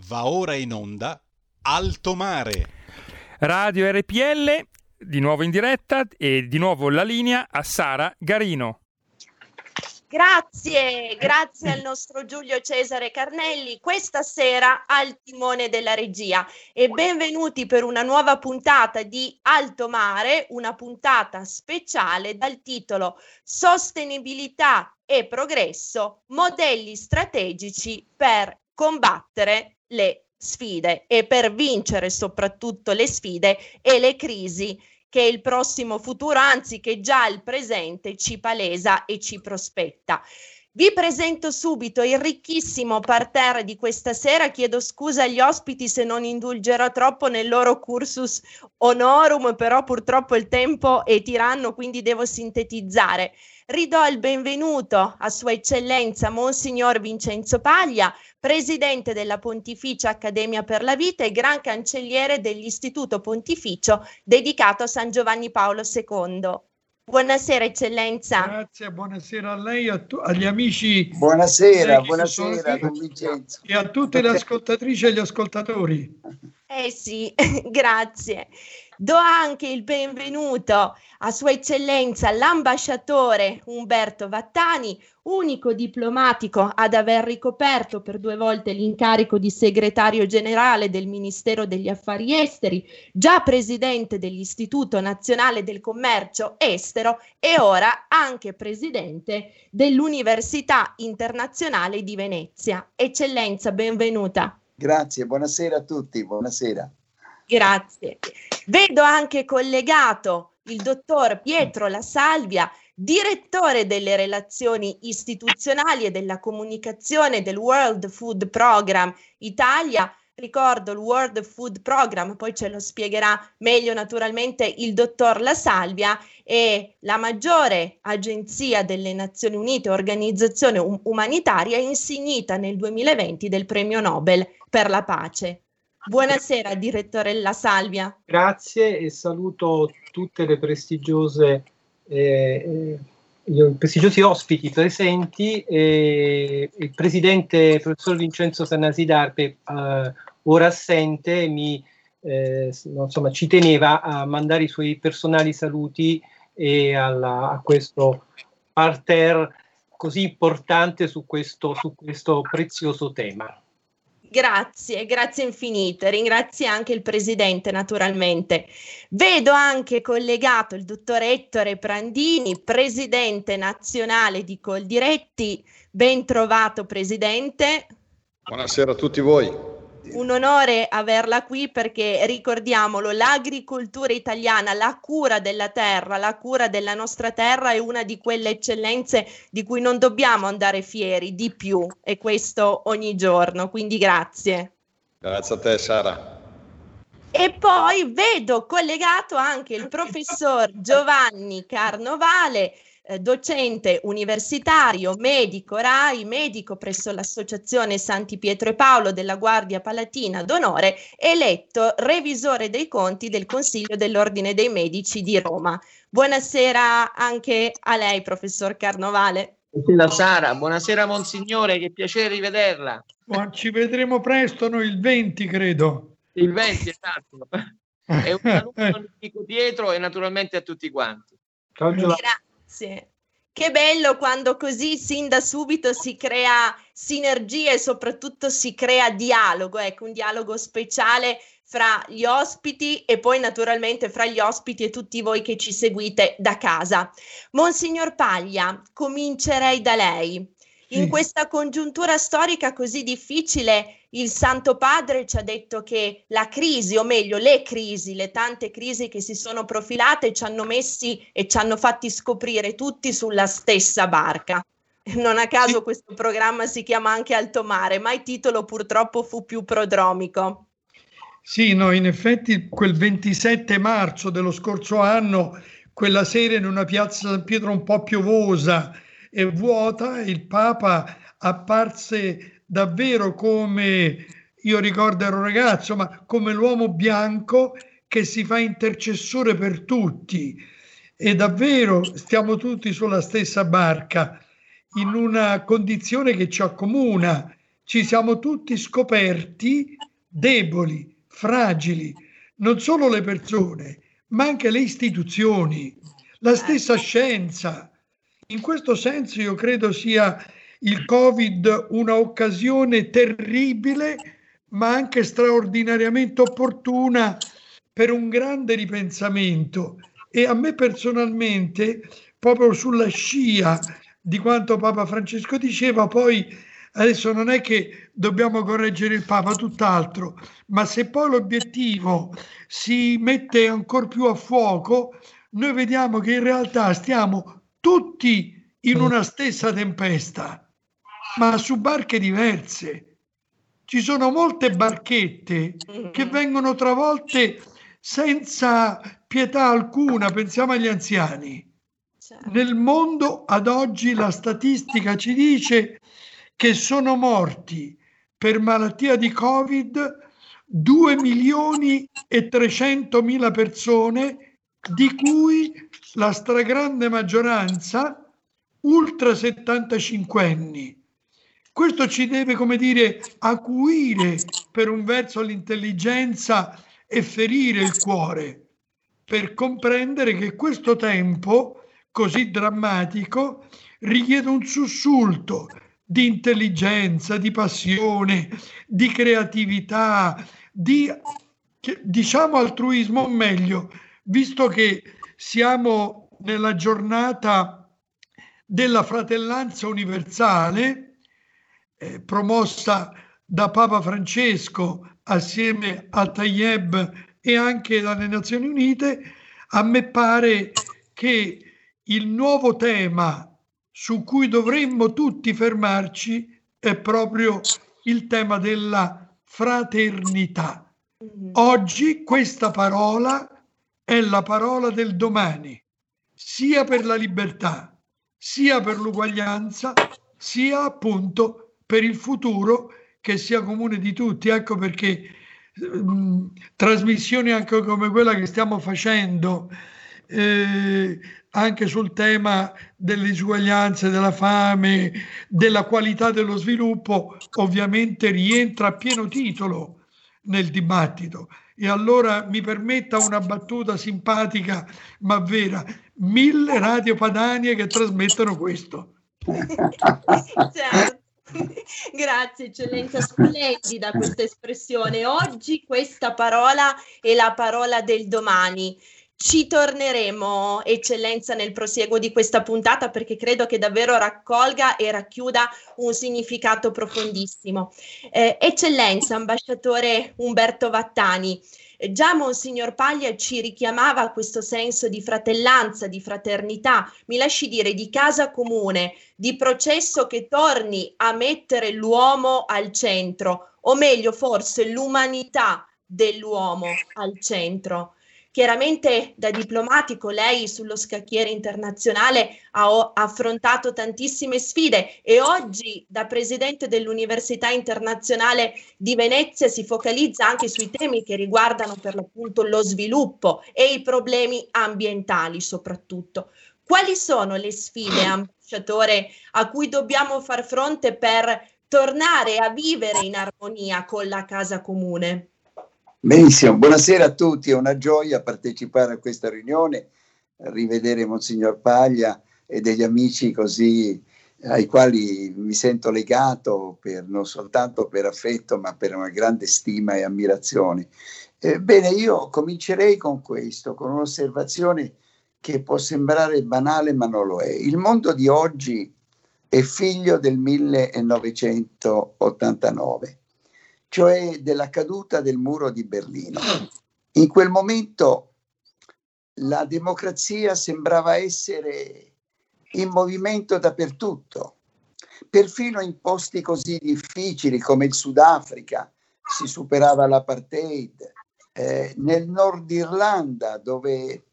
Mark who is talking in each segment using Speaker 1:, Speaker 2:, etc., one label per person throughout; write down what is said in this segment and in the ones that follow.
Speaker 1: Va ora in onda Alto Mare.
Speaker 2: Radio RPL, di nuovo in diretta e di nuovo la linea a Sara Garino.
Speaker 3: Grazie, grazie al nostro Giulio Cesare Carnelli, questa sera al timone della regia e benvenuti per una nuova puntata di Alto Mare, una puntata speciale dal titolo Sostenibilità e progresso, modelli strategici per combattere le sfide e per vincere soprattutto le sfide e le crisi che il prossimo futuro, anzi che già il presente ci palesa e ci prospetta. Vi presento subito il ricchissimo parterre di questa sera. Chiedo scusa agli ospiti se non indulgerò troppo nel loro cursus honorum, però purtroppo il tempo è tiranno, quindi devo sintetizzare. Ridò il benvenuto a Sua Eccellenza Monsignor Vincenzo Paglia, presidente della Pontificia Accademia per la Vita e gran cancelliere dell'Istituto Pontificio dedicato a San Giovanni Paolo II. Buonasera eccellenza.
Speaker 4: Grazie, buonasera a lei, a tu, agli amici.
Speaker 5: Buonasera, buonasera Don Vincenzo.
Speaker 4: E a tutte le ascoltatrici e gli ascoltatori.
Speaker 3: Eh sì, grazie. Do anche il benvenuto a Sua Eccellenza l'ambasciatore Umberto Vattani, unico diplomatico ad aver ricoperto per due volte l'incarico di segretario generale del Ministero degli Affari Esteri, già presidente dell'Istituto Nazionale del Commercio Estero e ora anche presidente dell'Università Internazionale di Venezia. Eccellenza, benvenuta.
Speaker 5: Grazie, buonasera a tutti, buonasera.
Speaker 3: Grazie. Vedo anche collegato il dottor Pietro La Salvia, direttore delle relazioni istituzionali e della comunicazione del World Food Program Italia. Ricordo il World Food Program, poi ce lo spiegherà meglio naturalmente il dottor La Salvia, è la maggiore agenzia delle Nazioni Unite, organizzazione umanitaria insignita nel 2020 del premio Nobel per la pace. Buonasera, direttore La Salvia.
Speaker 6: Grazie e saluto tutte le prestigiose, eh, gli prestigiosi ospiti presenti. Eh, il presidente, professor Vincenzo Sanasi d'Arpe, eh, ora assente, mi, eh, insomma, ci teneva a mandare i suoi personali saluti e alla, a questo parterre così importante su questo, su questo prezioso tema.
Speaker 3: Grazie, grazie infinite. Ringrazio anche il presidente, naturalmente. Vedo anche collegato il dottor Ettore Prandini, presidente nazionale di Coldiretti. Ben trovato, presidente.
Speaker 7: Buonasera a tutti voi
Speaker 3: un onore averla qui perché ricordiamolo, l'agricoltura italiana, la cura della terra, la cura della nostra terra è una di quelle eccellenze di cui non dobbiamo andare fieri di più e questo ogni giorno, quindi grazie.
Speaker 7: Grazie a te Sara.
Speaker 3: E poi vedo collegato anche il professor Giovanni Carnovale, eh, docente universitario, medico RAI, medico presso l'Associazione Santi Pietro e Paolo della Guardia Palatina d'Onore, eletto revisore dei conti del Consiglio dell'Ordine dei Medici di Roma. Buonasera anche a lei, professor Carnovale.
Speaker 8: Buonasera Sara, buonasera Monsignore, che piacere rivederla.
Speaker 4: ci vedremo presto, noi il 20 credo.
Speaker 8: Il 20, esatto. E un saluto al dico Pietro e naturalmente a tutti quanti.
Speaker 3: Ciao Giovanni. Grazie. Che bello quando così sin da subito si crea sinergia e soprattutto si crea dialogo, ecco, un dialogo speciale fra gli ospiti e poi naturalmente fra gli ospiti e tutti voi che ci seguite da casa. Monsignor Paglia, comincerei da lei. In questa congiuntura storica così difficile, il Santo Padre ci ha detto che la crisi, o meglio le crisi, le tante crisi che si sono profilate, ci hanno messi e ci hanno fatti scoprire tutti sulla stessa barca. Non a caso questo programma si chiama anche Alto Mare, ma il titolo purtroppo fu più prodromico.
Speaker 4: Sì, no, in effetti quel 27 marzo dello scorso anno, quella sera in una piazza San Pietro un po' piovosa, e vuota, il Papa apparse davvero come, io ricordo ero ragazzo, ma come l'uomo bianco che si fa intercessore per tutti. E davvero stiamo tutti sulla stessa barca, in una condizione che ci accomuna, ci siamo tutti scoperti deboli, fragili, non solo le persone, ma anche le istituzioni, la stessa scienza. In questo senso io credo sia il Covid un'occasione terribile, ma anche straordinariamente opportuna per un grande ripensamento. E a me personalmente, proprio sulla scia di quanto Papa Francesco diceva, poi adesso non è che dobbiamo correggere il Papa, tutt'altro, ma se poi l'obiettivo si mette ancora più a fuoco, noi vediamo che in realtà stiamo tutti in una stessa tempesta, ma su barche diverse. Ci sono molte barchette che vengono travolte senza pietà alcuna, pensiamo agli anziani. Certo. Nel mondo ad oggi la statistica ci dice che sono morti per malattia di Covid 2 milioni e 300 mila persone, di cui la stragrande maggioranza ultra 75 anni. Questo ci deve, come dire, acuire per un verso l'intelligenza e ferire il cuore, per comprendere che questo tempo così drammatico richiede un sussulto di intelligenza, di passione, di creatività, di diciamo altruismo, o meglio, visto che siamo nella giornata della fratellanza universale eh, promossa da Papa Francesco assieme a Tayeb e anche dalle Nazioni Unite, a me pare che il nuovo tema su cui dovremmo tutti fermarci è proprio il tema della fraternità. Mm-hmm. Oggi questa parola è la parola del domani, sia per la libertà, sia per l'uguaglianza, sia appunto per il futuro che sia comune di tutti. Ecco perché mh, trasmissioni anche come quella che stiamo facendo eh, anche sul tema delle disuguaglianze, della fame, della qualità dello sviluppo, ovviamente rientra a pieno titolo nel dibattito. E allora mi permetta una battuta simpatica ma vera, mille radio padanie che trasmettono questo.
Speaker 3: certo. Grazie eccellenza, splendida questa espressione. Oggi questa parola è la parola del domani. Ci torneremo, eccellenza, nel prosieguo di questa puntata perché credo che davvero raccolga e racchiuda un significato profondissimo. Eh, eccellenza, ambasciatore Umberto Vattani, Già Monsignor Paglia ci richiamava a questo senso di fratellanza, di fraternità, mi lasci dire di casa comune, di processo che torni a mettere l'uomo al centro, o meglio forse l'umanità dell'uomo al centro. Chiaramente da diplomatico lei sullo scacchiere internazionale ha affrontato tantissime sfide e oggi da presidente dell'Università internazionale di Venezia si focalizza anche sui temi che riguardano per l'appunto lo sviluppo e i problemi ambientali soprattutto. Quali sono le sfide, ambasciatore, a cui dobbiamo far fronte per tornare a vivere in armonia con la casa comune?
Speaker 5: Benissimo, buonasera a tutti, è una gioia partecipare a questa riunione, rivedere Monsignor Paglia e degli amici così ai quali mi sento legato per, non soltanto per affetto ma per una grande stima e ammirazione. Eh, bene, io comincerei con questo, con un'osservazione che può sembrare banale ma non lo è. Il mondo di oggi è figlio del 1989 cioè della caduta del muro di Berlino. In quel momento la democrazia sembrava essere in movimento dappertutto, perfino in posti così difficili come il Sudafrica si superava l'apartheid, eh, nel nord Irlanda dove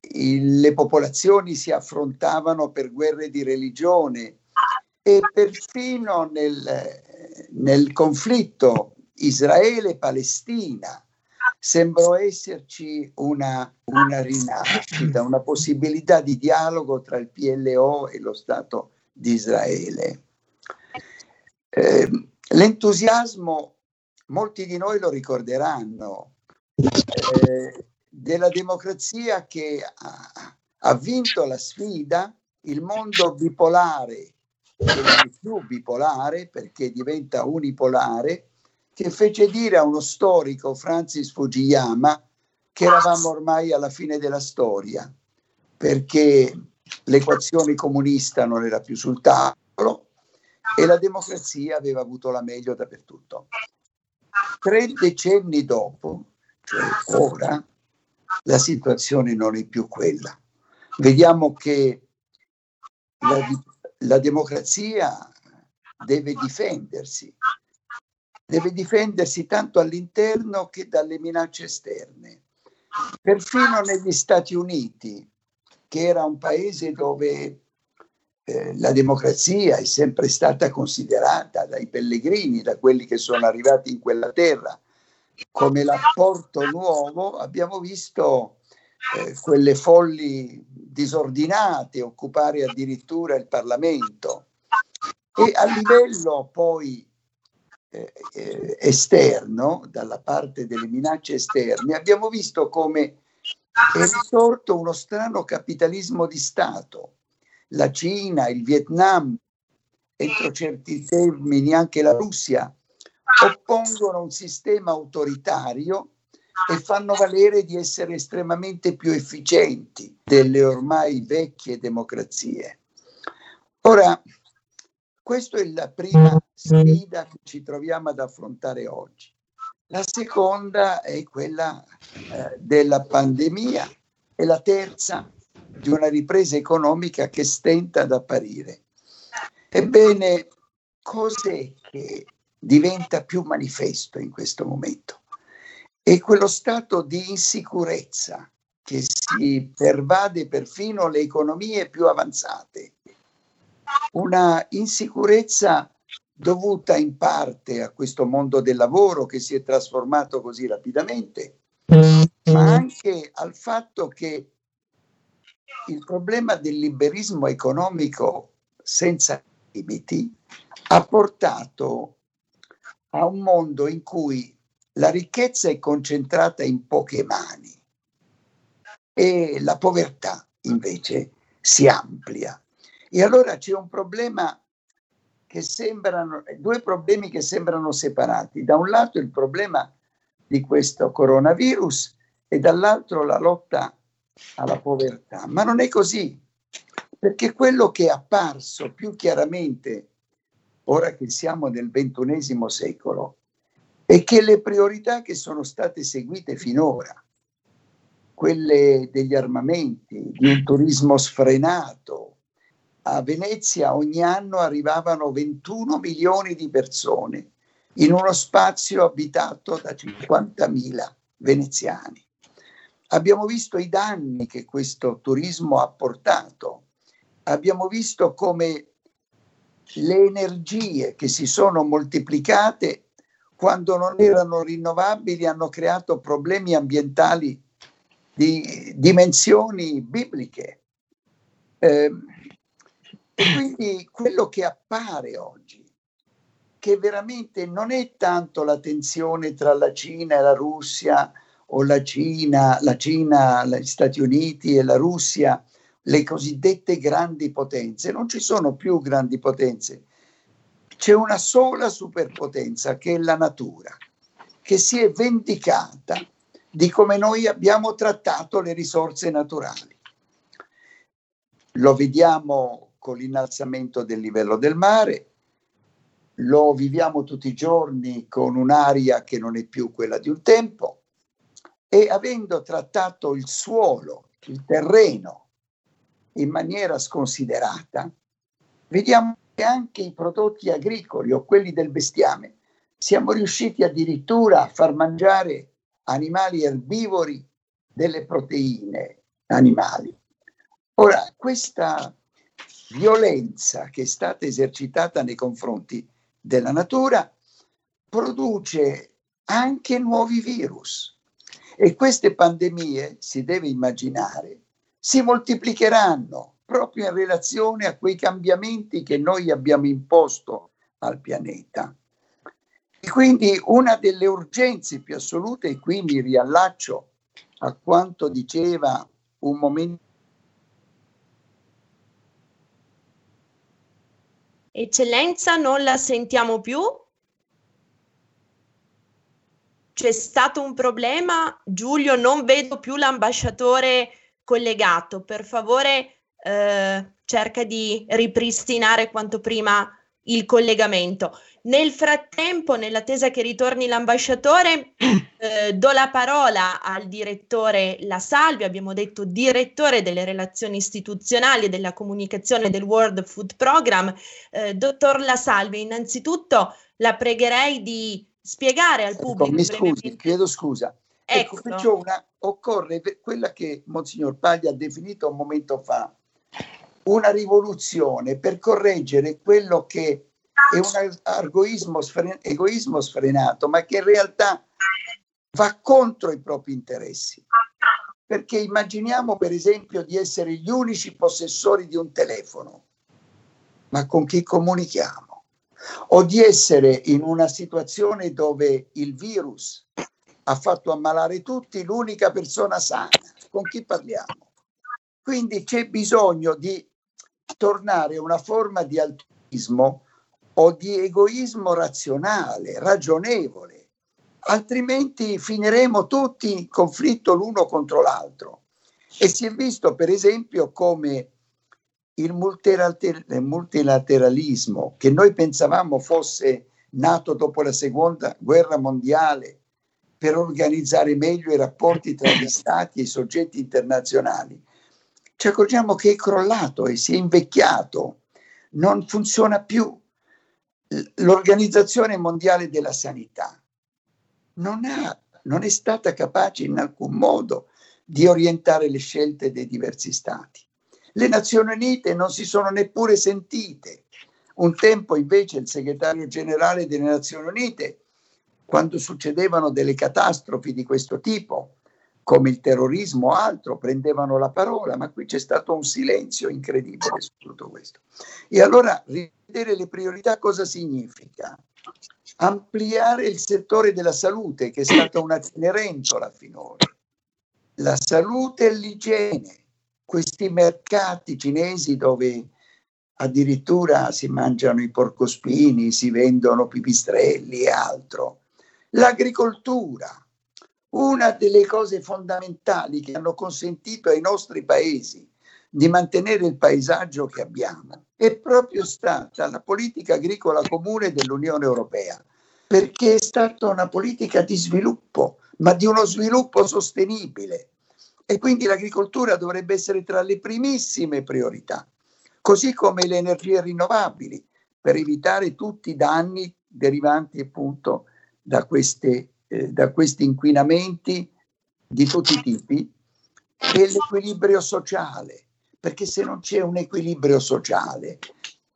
Speaker 5: il, le popolazioni si affrontavano per guerre di religione e perfino nel, nel conflitto Israele-Palestina sembrò esserci una, una, rinascita, una possibilità di dialogo tra il PLO e lo Stato di Israele. Eh, L'entusiasmo, molti di noi lo ricorderanno, eh, della democrazia che ha, ha vinto la sfida, il mondo bipolare, non più bipolare perché diventa unipolare, che fece dire a uno storico, Francis Fujiyama, che eravamo ormai alla fine della storia, perché l'equazione comunista non era più sul tavolo e la democrazia aveva avuto la meglio dappertutto. Tre decenni dopo, cioè ora, la situazione non è più quella. Vediamo che la, la democrazia deve difendersi, deve difendersi tanto all'interno che dalle minacce esterne. Perfino negli Stati Uniti, che era un paese dove eh, la democrazia è sempre stata considerata dai pellegrini, da quelli che sono arrivati in quella terra, come l'apporto nuovo, abbiamo visto eh, quelle folli disordinate occupare addirittura il Parlamento e a livello poi eh, eh, esterno, dalla parte delle minacce esterne, abbiamo visto come è risorto uno strano capitalismo di Stato. La Cina, il Vietnam, entro certi termini anche la Russia, oppongono un sistema autoritario e fanno valere di essere estremamente più efficienti delle ormai vecchie democrazie. Ora, questa è la prima sfida che ci troviamo ad affrontare oggi. La seconda è quella eh, della pandemia e la terza di una ripresa economica che stenta ad apparire. Ebbene, cos'è che diventa più manifesto in questo momento. E quello stato di insicurezza che si pervade perfino le economie più avanzate. Una insicurezza dovuta in parte a questo mondo del lavoro che si è trasformato così rapidamente, ma anche al fatto che il problema del liberismo economico senza limiti ha portato a un mondo in cui la ricchezza è concentrata in poche mani e la povertà invece si amplia. E allora c'è un problema che sembrano, due problemi che sembrano separati. Da un lato il problema di questo coronavirus e dall'altro la lotta alla povertà. Ma non è così, perché quello che è apparso più chiaramente ora che siamo nel ventunesimo secolo, è che le priorità che sono state seguite finora, quelle degli armamenti, di un turismo sfrenato, a Venezia ogni anno arrivavano 21 milioni di persone in uno spazio abitato da 50.000 veneziani. Abbiamo visto i danni che questo turismo ha portato, abbiamo visto come le energie che si sono moltiplicate quando non erano rinnovabili hanno creato problemi ambientali di dimensioni bibliche. Eh, e quindi quello che appare oggi, che veramente non è tanto la tensione tra la Cina e la Russia o la Cina, la Cina, gli Stati Uniti e la Russia, le cosiddette grandi potenze. Non ci sono più grandi potenze, c'è una sola superpotenza che è la natura, che si è vendicata di come noi abbiamo trattato le risorse naturali. Lo vediamo con l'innalzamento del livello del mare, lo viviamo tutti i giorni con un'aria che non è più quella di un tempo e avendo trattato il suolo, il terreno, in maniera sconsiderata, vediamo anche i prodotti agricoli o quelli del bestiame siamo riusciti addirittura a far mangiare animali erbivori delle proteine animali. Ora, questa violenza che è stata esercitata nei confronti della natura produce anche nuovi virus e queste pandemie, si deve immaginare, si moltiplicheranno proprio in relazione a quei cambiamenti che noi abbiamo imposto al pianeta. E quindi una delle urgenze più assolute, e qui mi riallaccio a quanto diceva un momento
Speaker 3: Eccellenza, non la sentiamo più? C'è stato un problema? Giulio, non vedo più l'ambasciatore collegato. Per favore, eh, cerca di ripristinare quanto prima il collegamento. Nel frattempo, nell'attesa che ritorni l'ambasciatore, eh, do la parola al direttore La Salvi, abbiamo detto direttore delle relazioni istituzionali e della comunicazione del World Food Program. Eh, dottor La Salvi, innanzitutto la pregherei di spiegare al ecco, pubblico.
Speaker 5: Mi scusi, chiedo scusa. Ecco, ecco una, occorre quella che Monsignor Paglia ha definito un momento fa, una rivoluzione per correggere quello che è un argoismo, egoismo sfrenato, ma che in realtà va contro i propri interessi. Perché immaginiamo per esempio di essere gli unici possessori di un telefono, ma con chi comunichiamo? O di essere in una situazione dove il virus ha fatto ammalare tutti, l'unica persona sana, con chi parliamo? Quindi c'è bisogno di tornare a una forma di altruismo o di egoismo razionale, ragionevole, altrimenti finiremo tutti in conflitto l'uno contro l'altro. E si è visto per esempio come il multilateralismo, che noi pensavamo fosse nato dopo la seconda guerra mondiale per organizzare meglio i rapporti tra gli stati e i soggetti internazionali, ci accorgiamo che è crollato e si è invecchiato, non funziona più. L'Organizzazione Mondiale della Sanità non, ha, non è stata capace in alcun modo di orientare le scelte dei diversi stati. Le Nazioni Unite non si sono neppure sentite. Un tempo invece il segretario generale delle Nazioni Unite, quando succedevano delle catastrofi di questo tipo, come il terrorismo o altro, prendevano la parola, ma qui c'è stato un silenzio incredibile su tutto questo. E allora rivedere le priorità cosa significa? Ampliare il settore della salute, che è stata una cenerentola finora. La salute e l'igiene, questi mercati cinesi dove addirittura si mangiano i porcospini, si vendono pipistrelli e altro. L'agricoltura, una delle cose fondamentali che hanno consentito ai nostri paesi di mantenere il paesaggio che abbiamo è proprio stata la politica agricola comune dell'Unione Europea, perché è stata una politica di sviluppo, ma di uno sviluppo sostenibile. E quindi l'agricoltura dovrebbe essere tra le primissime priorità, così come le energie rinnovabili, per evitare tutti i danni derivanti appunto da queste eh, da questi inquinamenti di tutti i tipi e l'equilibrio sociale, perché se non c'è un equilibrio sociale,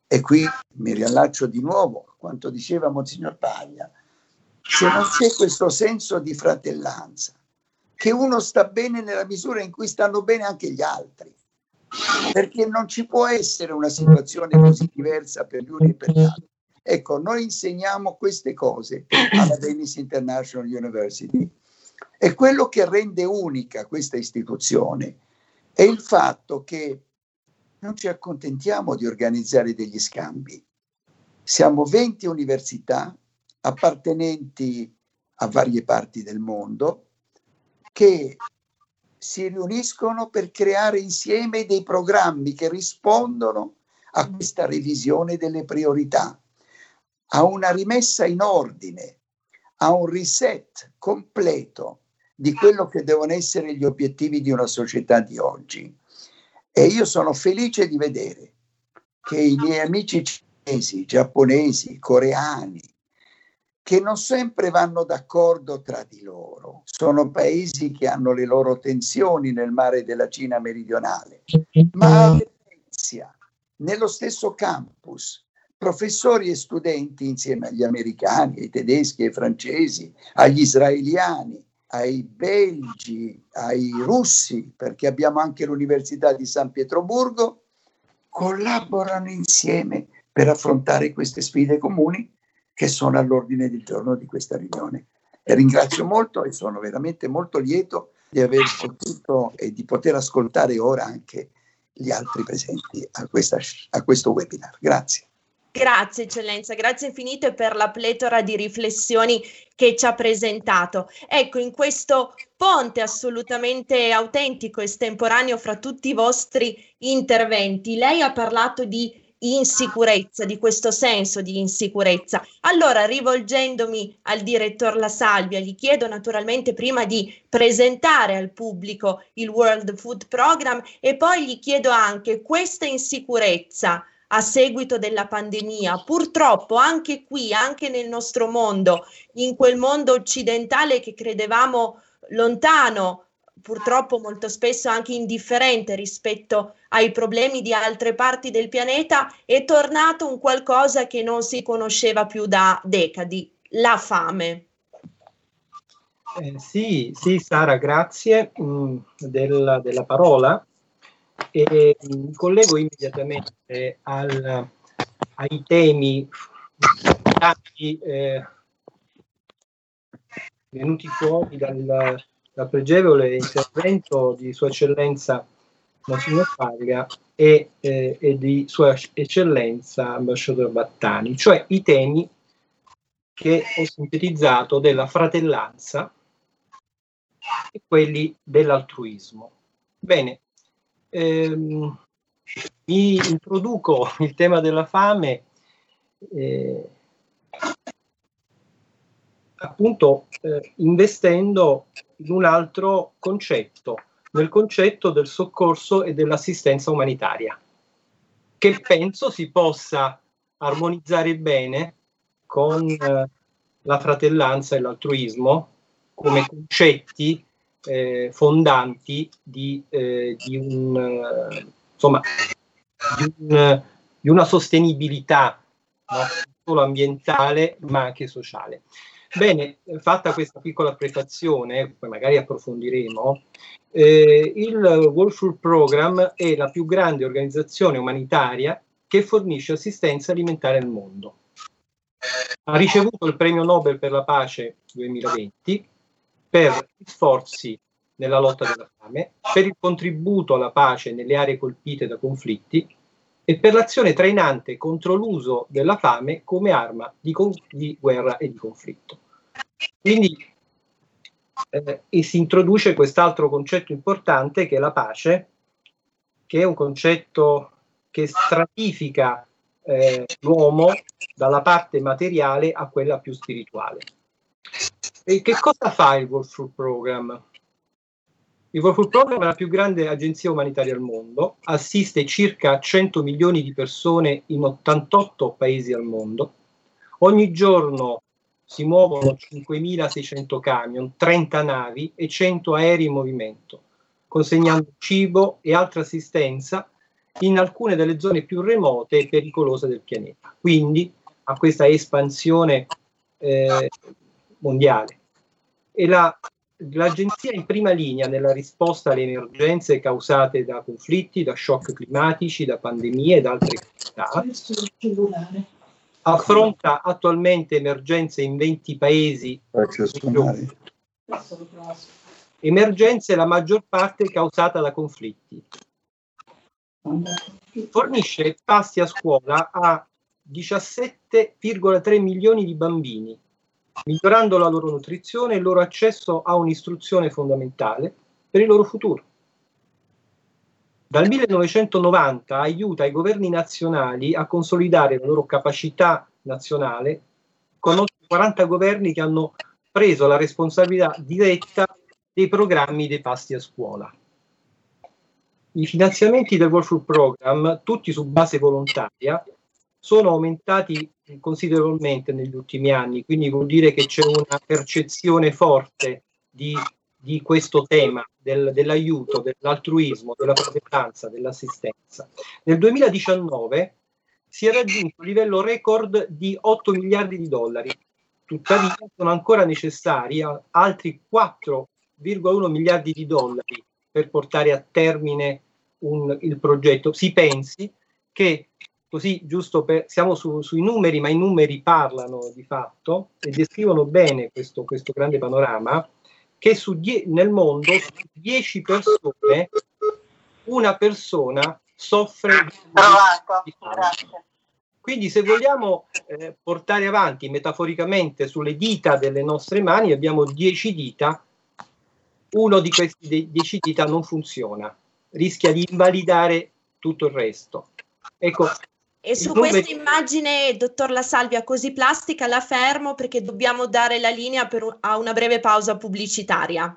Speaker 5: e qui mi riallaccio di nuovo a quanto diceva Monsignor Paglia, se non c'è questo senso di fratellanza, che uno sta bene nella misura in cui stanno bene anche gli altri, perché non ci può essere una situazione così diversa per gli uni e per gli altri. Ecco, noi insegniamo queste cose alla Venice International University e quello che rende unica questa istituzione è il fatto che non ci accontentiamo di organizzare degli scambi. Siamo 20 università appartenenti a varie parti del mondo che si riuniscono per creare insieme dei programmi che rispondono a questa revisione delle priorità a una rimessa in ordine, a un reset completo di quello che devono essere gli obiettivi di una società di oggi. E io sono felice di vedere che i miei amici cinesi, giapponesi, coreani, che non sempre vanno d'accordo tra di loro, sono paesi che hanno le loro tensioni nel mare della Cina meridionale, ma a Venezia, nello stesso campus, professori e studenti insieme agli americani, ai tedeschi, ai francesi, agli israeliani, ai belgi, ai russi, perché abbiamo anche l'Università di San Pietroburgo, collaborano insieme per affrontare queste sfide comuni che sono all'ordine del giorno di questa riunione. E ringrazio molto e sono veramente molto lieto di aver potuto e di poter ascoltare ora anche gli altri presenti a, questa, a questo webinar. Grazie.
Speaker 3: Grazie eccellenza, grazie infinite per la pletora di riflessioni che ci ha presentato. Ecco, in questo ponte assolutamente autentico, estemporaneo fra tutti i vostri interventi, lei ha parlato di insicurezza, di questo senso di insicurezza. Allora, rivolgendomi al direttor La Salvia, gli chiedo naturalmente prima di presentare al pubblico il World Food Program e poi gli chiedo anche questa insicurezza a seguito della pandemia. Purtroppo anche qui, anche nel nostro mondo, in quel mondo occidentale che credevamo lontano, purtroppo molto spesso anche indifferente rispetto ai problemi di altre parti del pianeta, è tornato un qualcosa che non si conosceva più da decadi, la fame.
Speaker 6: Eh, sì, sì, Sara, grazie mh, mm, del, della parola e mi collego immediatamente al, ai temi eh, venuti fuori dal, dal, pregevole intervento di Sua Eccellenza Monsignor Paglia e, eh, e, di Sua Eccellenza Ambasciatore Battani, cioè i temi che ho sintetizzato della fratellanza e quelli dell'altruismo. Bene, ehm, mi introduco il tema della fame eh, appunto eh, investendo in un altro concetto, nel concetto del soccorso e dell'assistenza umanitaria, che penso si possa armonizzare bene con eh, la fratellanza e l'altruismo come concetti eh, fondanti di, eh, di, un, eh, insomma, di, un, di, una sostenibilità no? non solo ambientale ma anche sociale. Bene, fatta questa piccola prefazione, poi magari approfondiremo, eh, il World Food Program è la più grande organizzazione umanitaria che fornisce assistenza alimentare al mondo. Ha ricevuto il premio Nobel per la pace 2020 per sforzi nella lotta della fame, per il contributo alla pace nelle aree colpite da conflitti e per l'azione trainante contro l'uso della fame come arma di, con- di guerra e di conflitto. Quindi eh, e si introduce quest'altro concetto importante che è la pace, che è un concetto che stratifica eh, l'uomo dalla parte materiale a quella più spirituale. E che cosa fa il World Food Program? Il World Food Program è la più grande agenzia umanitaria al mondo, assiste circa 100 milioni di persone in 88 paesi al mondo. Ogni giorno si muovono 5.600 camion, 30 navi e 100 aerei in movimento, consegnando cibo e altra assistenza in alcune delle zone più remote e pericolose del pianeta. Quindi a questa espansione eh, mondiale. E la, l'agenzia in prima linea nella risposta alle emergenze causate da conflitti, da shock climatici, da pandemie ed altre calamità. Affronta attualmente emergenze in 20 paesi. Emergenze la maggior parte causata da conflitti. Fornisce pasti a scuola a 17,3 milioni di bambini migliorando la loro nutrizione e il loro accesso a un'istruzione fondamentale per il loro futuro. Dal 1990 aiuta i governi nazionali a consolidare la loro capacità nazionale con oltre 40 governi che hanno preso la responsabilità diretta dei programmi dei pasti a scuola. I finanziamenti del World Food Program, tutti su base volontaria, sono aumentati considerevolmente negli ultimi anni, quindi vuol dire che c'è una percezione forte di, di questo tema del, dell'aiuto, dell'altruismo, della fratellanza, dell'assistenza. Nel 2019 si è raggiunto un livello record di 8 miliardi di dollari, tuttavia sono ancora necessari altri 4,1 miliardi di dollari per portare a termine un, il progetto. Si pensi che così giusto per, siamo su, sui numeri, ma i numeri parlano di fatto e descrivono bene questo, questo grande panorama, che su die, nel mondo su 10 persone una persona soffre di quindi se vogliamo eh, portare avanti metaforicamente sulle dita delle nostre mani, abbiamo 10 dita, uno di questi 10 dita non funziona, rischia di invalidare tutto il resto. Ecco,
Speaker 3: e su questa immagine, dottor La Salvia, così plastica, la fermo perché dobbiamo dare la linea per, a una breve pausa pubblicitaria.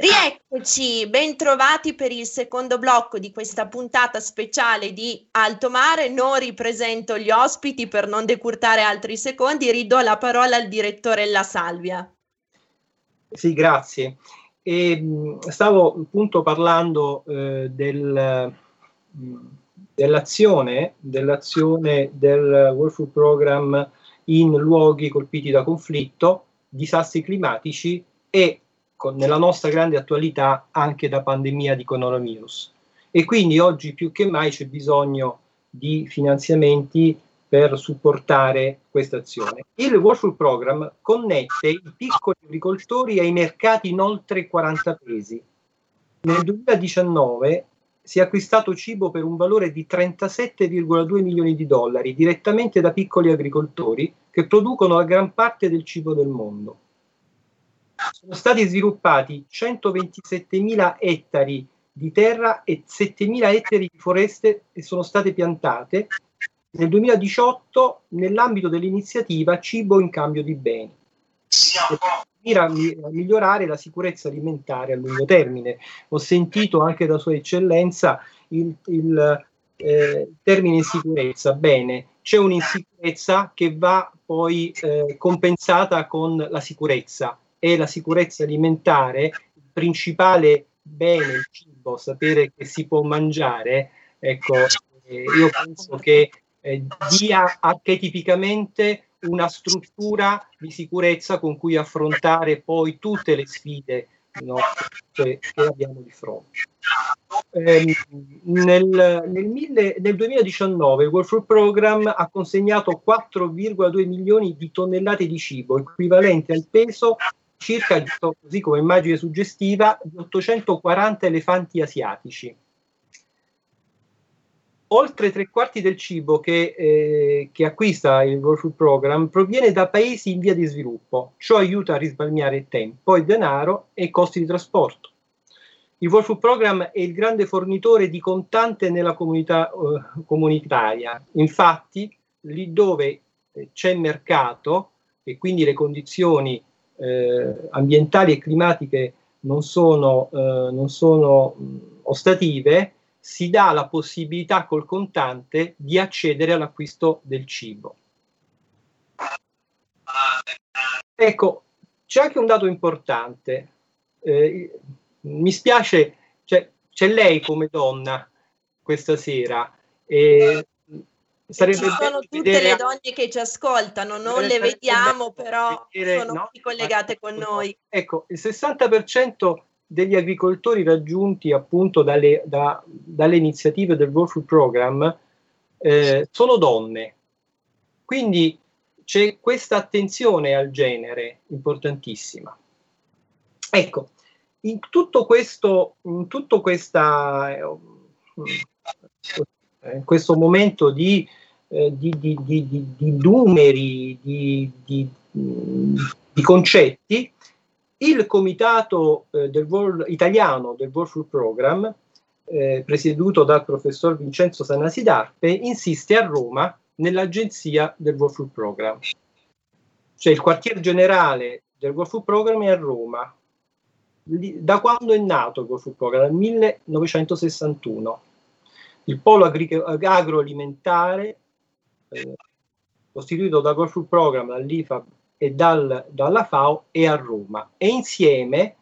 Speaker 3: Rieccoci, bentrovati per il secondo blocco di questa puntata speciale di Alto Mare. Non ripresento gli ospiti per non decurtare altri secondi, ridò la parola al direttore La Salvia.
Speaker 6: Sì, grazie. E, stavo appunto parlando eh, del, dell'azione, dell'azione del World Food Program in luoghi colpiti da conflitto, disastri climatici e con, nella nostra grande attualità anche da pandemia di coronavirus. E quindi oggi più che mai c'è bisogno di finanziamenti per supportare questa azione. Il Food Program connette i piccoli agricoltori ai mercati in oltre 40 paesi. Nel 2019 si è acquistato cibo per un valore di 37,2 milioni di dollari direttamente da piccoli agricoltori che producono la gran parte del cibo del mondo sono stati sviluppati 127.000 ettari di terra e 7.000 ettari di foreste e sono state piantate nel 2018 nell'ambito dell'iniziativa Cibo in cambio di beni. Mira a migliorare la sicurezza alimentare a lungo termine. Ho sentito anche da Sua Eccellenza il, il eh, termine sicurezza. Bene, c'è un'insicurezza che va poi eh, compensata con la sicurezza e la sicurezza alimentare, il principale bene, il cibo, sapere che si può mangiare, ecco, eh, io penso che eh, dia archetipicamente una struttura di sicurezza con cui affrontare poi tutte le sfide no, che, che, abbiamo di fronte. Eh, nel, nel, mille, nel, 2019 il World Food Program ha consegnato 4,2 milioni di tonnellate di cibo, equivalente al peso circa, così come immagine suggestiva, di 840 elefanti asiatici. Oltre tre quarti del cibo che, eh, che acquista il World Food Program proviene da paesi in via di sviluppo, ciò aiuta a risparmiare tempo e denaro e costi di trasporto. Il World Food Program è il grande fornitore di contante nella comunità eh, comunitaria. Infatti, lì dove eh, c'è mercato e quindi le condizioni eh, ambientali e climatiche non sono, eh, non sono ostative, si dà la possibilità col contante di accedere all'acquisto del cibo. Ecco, c'è anche un dato importante. Eh, mi spiace, cioè, c'è lei come donna questa sera. E
Speaker 3: Sarebbe ci sono tutte le donne che ci ascoltano, non le vediamo, però vedere, sono no? collegate con noi.
Speaker 6: Ecco, il 60% degli agricoltori raggiunti appunto dalle, da, dalle iniziative del World Food Program eh, sono donne. Quindi c'è questa attenzione al genere importantissima. Ecco, in tutto questo, in tutto questa, eh, eh, in questo momento di, eh, di, di, di numeri, di, concetti, il comitato eh, del World, italiano del World Food Program, eh, presieduto dal professor Vincenzo Sanasi d'Arpe, insiste a Roma nell'agenzia del World Food Program. Cioè il quartier generale del World Food Program è a Roma. Da quando è nato il World Food Program? Dal 1961. Il polo agri- agroalimentare, eh, costituito World Food Program, dall'IFA e dal, dalla FAO, è a Roma. E insieme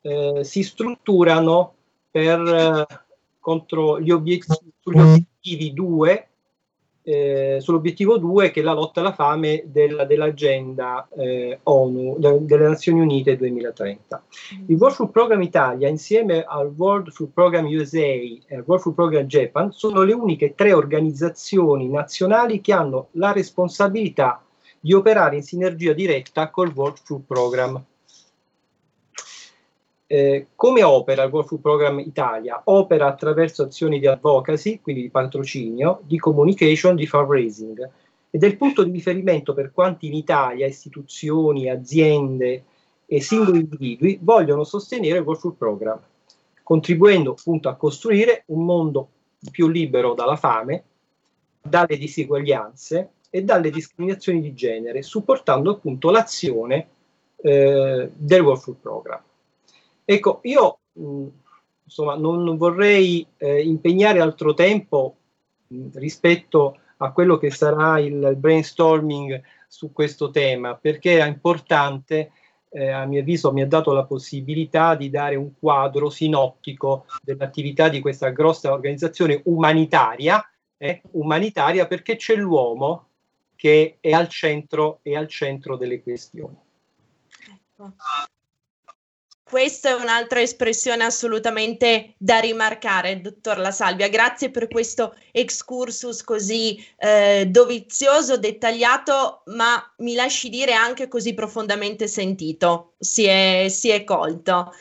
Speaker 6: eh, si strutturano per, eh, contro gli obiettivi 2 eh, sull'obiettivo 2 che è la lotta alla fame del, dell'agenda eh, ONU de, delle Nazioni Unite 2030. Il World Food Program Italia insieme al World Food Program USA e al World Food Program Japan sono le uniche tre organizzazioni nazionali che hanno la responsabilità di operare in sinergia diretta col World Food Program. Eh, come opera il World Food Program Italia? Opera attraverso azioni di advocacy, quindi di patrocinio, di communication, di fundraising ed è il punto di riferimento per quanti in Italia istituzioni, aziende e singoli individui vogliono sostenere il World Food Program, contribuendo appunto a costruire un mondo più libero dalla fame, dalle disuguaglianze e dalle discriminazioni di genere, supportando appunto l'azione eh, del World Food Program. Ecco, io mh, insomma non vorrei eh, impegnare altro tempo mh, rispetto a quello che sarà il brainstorming su questo tema, perché è importante, eh, a mio avviso mi ha dato la possibilità di dare un quadro sinottico dell'attività di questa grossa organizzazione umanitaria, eh, umanitaria perché c'è l'uomo che è al centro, è al centro delle questioni.
Speaker 3: Ecco. Questa è un'altra espressione assolutamente da rimarcare, dottor La Salvia. Grazie per questo excursus così eh, dovizioso, dettagliato, ma mi lasci dire anche così profondamente sentito. Si è, si è colto.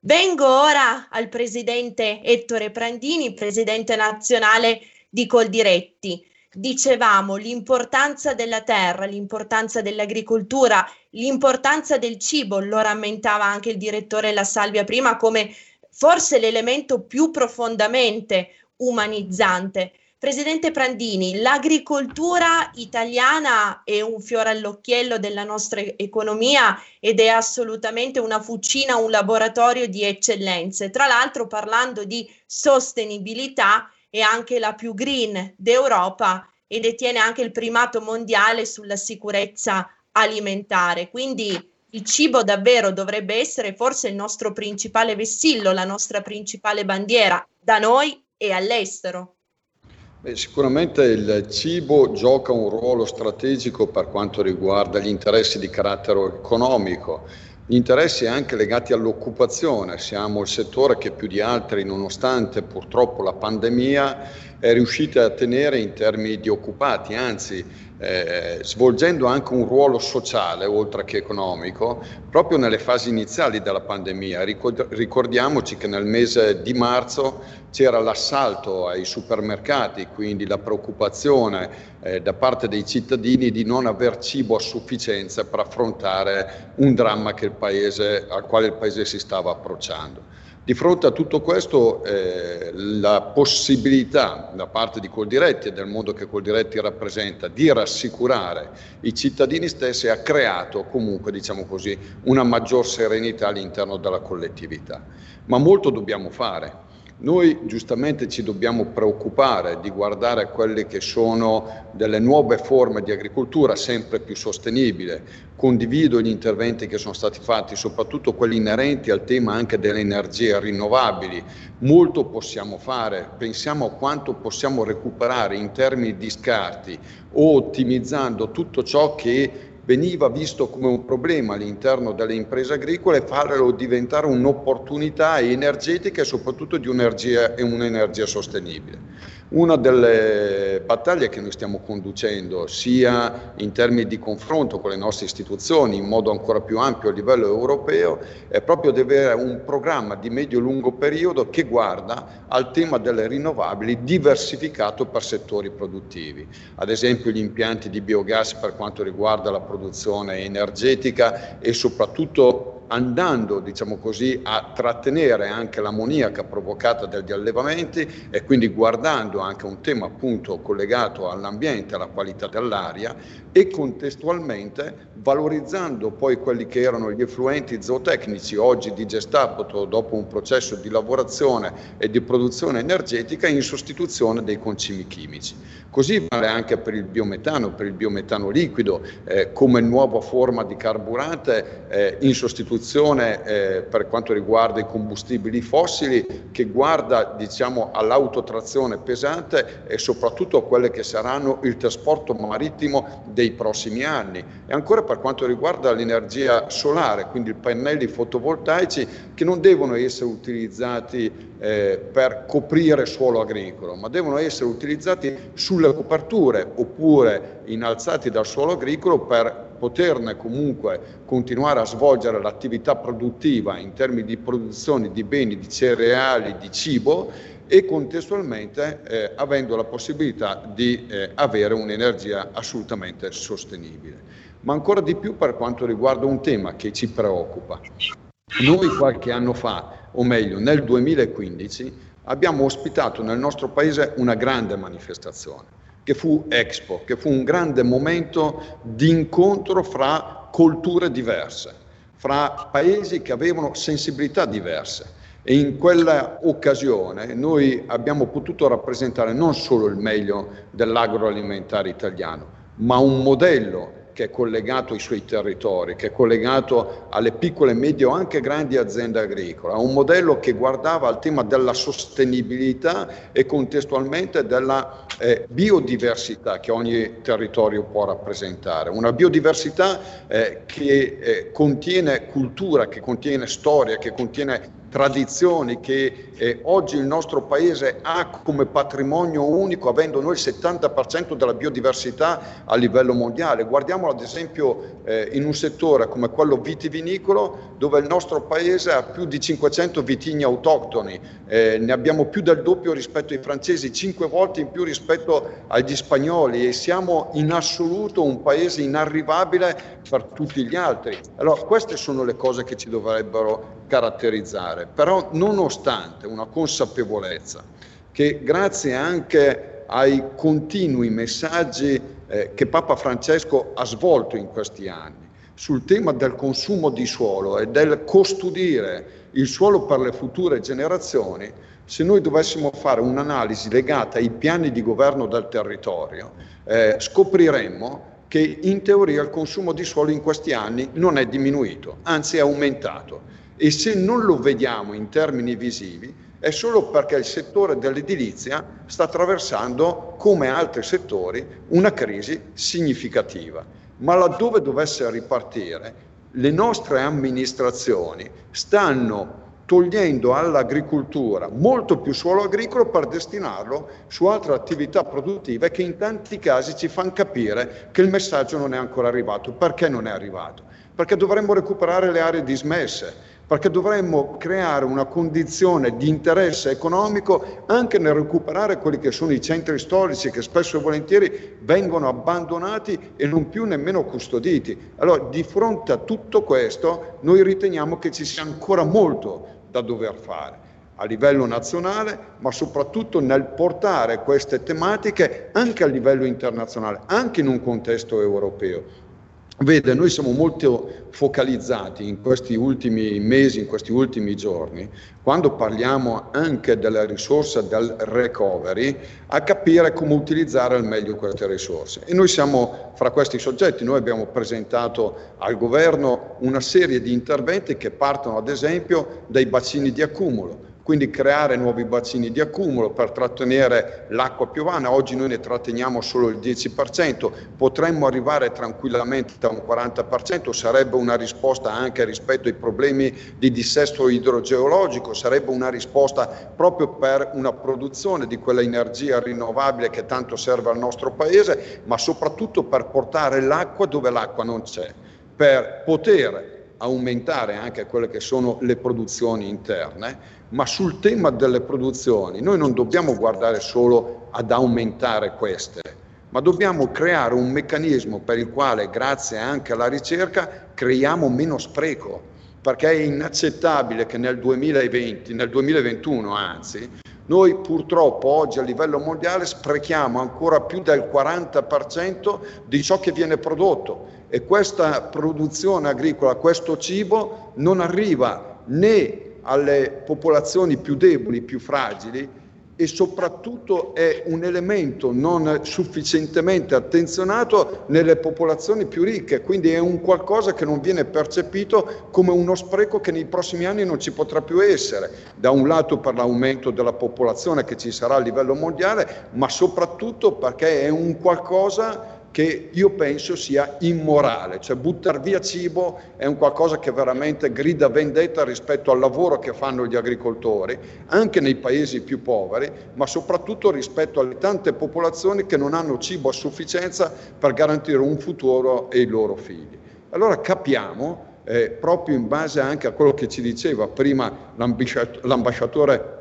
Speaker 3: Vengo ora al presidente Ettore Prandini, presidente nazionale di Coldiretti dicevamo l'importanza della terra, l'importanza dell'agricoltura, l'importanza del cibo, lo rammentava anche il direttore La Salvia prima come forse l'elemento più profondamente umanizzante. Presidente Prandini, l'agricoltura italiana è un fiore all'occhiello della nostra economia ed è assolutamente una fucina, un laboratorio di eccellenze. Tra l'altro, parlando di sostenibilità, è anche la più green d'Europa e detiene anche il primato mondiale sulla sicurezza alimentare. Quindi il cibo davvero dovrebbe essere forse il nostro principale vessillo, la nostra principale bandiera da noi e all'estero.
Speaker 7: Beh, sicuramente il cibo gioca un ruolo strategico per quanto riguarda gli interessi di carattere economico gli interessi anche legati all'occupazione, siamo il settore che più di altri, nonostante purtroppo la pandemia, è riuscito a tenere in termini di occupati, anzi eh, svolgendo anche un ruolo sociale oltre che economico proprio nelle fasi iniziali della pandemia. Ricordiamoci che nel mese di marzo c'era l'assalto ai supermercati, quindi la preoccupazione eh, da parte dei cittadini di non aver cibo a sufficienza per affrontare un dramma paese, al quale il Paese si stava approcciando. Di fronte a tutto questo eh, la possibilità da parte di Coldiretti e del mondo che Coldiretti rappresenta di rassicurare i cittadini stessi ha creato comunque diciamo così, una maggior serenità all'interno della collettività. Ma molto dobbiamo fare. Noi giustamente ci dobbiamo preoccupare di guardare quelle che sono delle nuove forme di agricoltura sempre più sostenibile. Condivido gli interventi che sono stati fatti, soprattutto quelli inerenti al tema anche delle energie rinnovabili. Molto possiamo fare, pensiamo a quanto possiamo recuperare in termini di scarti o ottimizzando tutto ciò che veniva visto come un problema all'interno delle imprese agricole, farlo diventare un'opportunità energetica e soprattutto di un'energia, un'energia sostenibile. Una delle battaglie che noi stiamo conducendo, sia in termini di confronto con le nostre istituzioni, in modo ancora più ampio a livello europeo, è proprio di avere un programma di medio-lungo periodo che guarda al tema delle rinnovabili diversificato per settori produttivi. Ad esempio gli impianti di biogas per quanto riguarda la produzione energetica e soprattutto andando diciamo così, a trattenere anche l'ammoniaca provocata dagli allevamenti e quindi guardando anche un tema appunto collegato all'ambiente, alla qualità dell'aria e contestualmente valorizzando poi quelli che erano gli effluenti zootecnici oggi di Gestapoto dopo un processo di lavorazione e di produzione energetica in sostituzione dei concimi chimici. Così vale anche per il biometano, per il biometano liquido eh, come nuova forma di carburante eh, in sostituzione eh, per quanto riguarda i combustibili fossili che guarda diciamo all'autotrazione pesante e soprattutto a quelle che saranno il trasporto marittimo dei prossimi anni e ancora per quanto riguarda l'energia solare, quindi i pannelli fotovoltaici che non devono essere utilizzati eh, per coprire suolo agricolo, ma devono essere utilizzati sulle coperture oppure innalzati dal suolo agricolo per poterne comunque continuare a svolgere l'attività produttiva in termini di produzione di beni, di cereali, di cibo e contestualmente eh, avendo la possibilità di eh, avere un'energia assolutamente sostenibile. Ma ancora di più per quanto riguarda un tema che ci preoccupa. Noi qualche anno fa, o meglio nel 2015, abbiamo ospitato nel nostro paese una grande manifestazione, che fu Expo, che fu un grande momento di incontro fra culture diverse, fra paesi che avevano sensibilità diverse e in quella occasione noi abbiamo potuto rappresentare non solo il meglio dell'agroalimentare italiano, ma un modello che è collegato ai suoi territori, che è collegato alle piccole, medie o anche grandi aziende agricole, un modello che guardava al tema della sostenibilità e contestualmente della eh, biodiversità che ogni territorio può rappresentare. Una biodiversità eh, che eh, contiene cultura, che contiene storia, che contiene tradizioni che eh, oggi il nostro paese ha come patrimonio unico, avendo noi il 70% della biodiversità a livello mondiale. Guardiamolo ad esempio eh, in un settore come quello vitivinicolo, dove il nostro paese ha più di 500 vitigni autoctoni, eh, ne abbiamo più del doppio rispetto ai francesi, 5 volte in più rispetto agli spagnoli e siamo in assoluto un paese inarrivabile per tutti gli altri. Allora, queste sono le cose che ci dovrebbero caratterizzare, però nonostante una consapevolezza che grazie anche ai continui messaggi eh, che Papa Francesco ha svolto in questi anni sul tema del consumo di suolo e del custodire il suolo per le future generazioni, se noi dovessimo fare un'analisi legata ai piani di governo del territorio, eh, scopriremmo che in teoria il consumo di suolo in questi anni non è diminuito, anzi è aumentato e se non lo vediamo in termini visivi è solo perché il settore dell'edilizia sta attraversando, come altri settori, una crisi significativa. Ma laddove dovesse ripartire, le nostre amministrazioni stanno togliendo all'agricoltura molto più suolo agricolo per destinarlo su altre attività produttive che in tanti casi ci fanno capire che il messaggio non è ancora arrivato. Perché non è arrivato? Perché dovremmo recuperare le aree dismesse, perché dovremmo creare una condizione di interesse economico anche nel recuperare quelli che sono i centri storici che spesso e volentieri vengono abbandonati e non più nemmeno custoditi. Allora, di fronte a tutto questo, noi riteniamo che ci sia ancora molto da dover fare a livello nazionale, ma soprattutto nel portare queste tematiche anche a livello internazionale, anche in un contesto europeo. Vede, noi siamo molto focalizzati in questi ultimi mesi, in questi ultimi giorni, quando parliamo anche della risorsa del recovery, a capire come utilizzare al meglio queste risorse. E noi siamo fra questi soggetti, noi abbiamo presentato al governo una serie di interventi che partono ad esempio dai bacini di accumulo, quindi creare nuovi bacini di accumulo per trattenere l'acqua piovana. Oggi noi ne tratteniamo solo il 10%, potremmo arrivare tranquillamente a un 40%, sarebbe una risposta anche rispetto ai problemi di dissesto idrogeologico, sarebbe una risposta proprio per una produzione di quella energia rinnovabile che tanto serve al nostro paese, ma soprattutto per portare l'acqua dove l'acqua non c'è, per poter aumentare anche quelle che sono le produzioni interne ma sul tema delle produzioni noi non dobbiamo guardare solo ad aumentare queste, ma dobbiamo creare un meccanismo per il quale, grazie anche alla ricerca, creiamo meno spreco, perché è inaccettabile che nel 2020, nel 2021 anzi, noi purtroppo oggi a livello mondiale sprechiamo ancora più del 40% di ciò che viene prodotto. E questa produzione agricola, questo cibo non arriva né alle popolazioni più deboli, più fragili e soprattutto è un elemento non sufficientemente attenzionato nelle popolazioni più ricche, quindi è un qualcosa che non viene percepito come uno spreco che nei prossimi anni non ci potrà più essere, da un lato per l'aumento della popolazione che ci sarà a livello mondiale, ma soprattutto perché è un qualcosa che io penso sia immorale, cioè buttare via cibo è un qualcosa che veramente grida vendetta rispetto al lavoro che fanno gli agricoltori, anche nei paesi più poveri, ma soprattutto rispetto alle tante popolazioni che non hanno cibo a sufficienza per garantire un futuro ai loro figli. Allora capiamo, eh, proprio in base anche a quello che ci diceva prima l'ambasciatore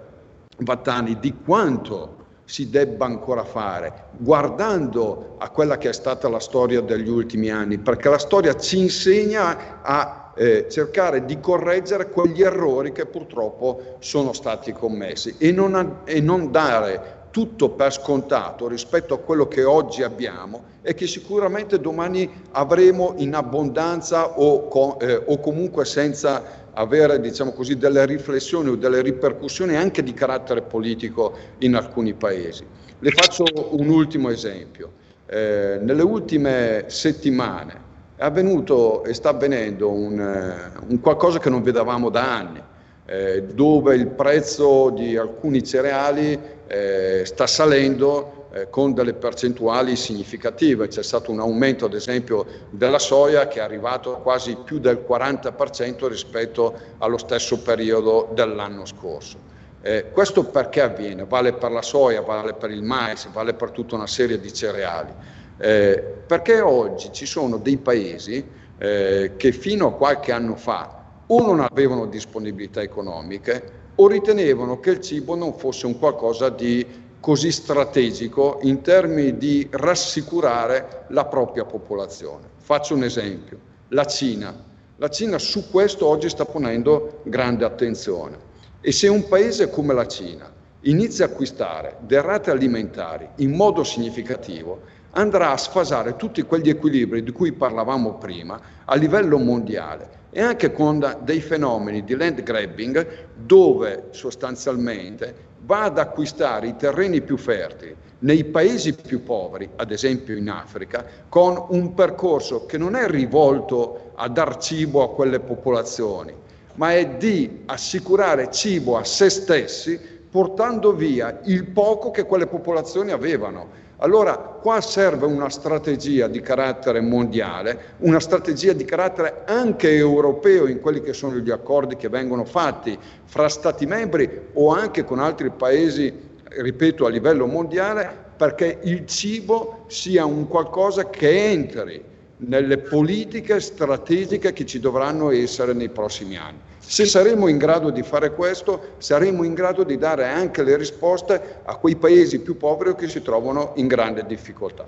Speaker 7: Vattani, di quanto si debba ancora fare, guardando a quella che è stata la storia degli ultimi anni, perché la storia ci insegna a eh, cercare di correggere quegli errori che purtroppo sono stati commessi e non, a, e non dare tutto per scontato rispetto a quello che oggi abbiamo e che sicuramente domani avremo in abbondanza o, co, eh, o comunque senza avere diciamo così, delle riflessioni o delle ripercussioni anche di carattere politico in alcuni paesi. Le faccio un ultimo esempio. Eh, nelle ultime settimane è avvenuto e sta avvenendo un, eh, un qualcosa che non vedevamo da anni, eh, dove il prezzo di alcuni cereali eh, sta salendo eh, con delle percentuali significative. C'è stato un aumento, ad esempio, della soia che è arrivato a quasi più del 40% rispetto allo stesso periodo dell'anno scorso. Eh, questo perché avviene? Vale per la soia, vale per il mais, vale per tutta una serie di cereali. Eh, perché oggi ci sono dei paesi eh, che fino a qualche anno fa o non avevano disponibilità economiche o ritenevano che il cibo non fosse un qualcosa di così strategico in termini di rassicurare la propria popolazione. Faccio un esempio, la Cina. La Cina su questo oggi sta ponendo grande attenzione e se un paese come la Cina inizia a acquistare derrate alimentari in modo significativo, andrà a sfasare tutti quegli equilibri di cui parlavamo prima a livello mondiale e anche con dei fenomeni di land grabbing dove sostanzialmente va ad acquistare i terreni più fertili nei paesi più poveri, ad esempio in Africa, con un percorso che non è rivolto a dar cibo a quelle popolazioni, ma è di assicurare cibo a se stessi portando via il poco che quelle popolazioni avevano. Allora qua serve una strategia di carattere mondiale, una strategia di carattere anche europeo in quelli che sono gli accordi che vengono fatti fra Stati membri o anche con altri paesi, ripeto, a livello mondiale, perché il cibo sia un qualcosa che entri nelle politiche strategiche che ci dovranno essere nei prossimi anni. Se saremo in grado di fare questo, saremo in grado di dare anche le risposte a quei paesi più poveri che si trovano in grande difficoltà.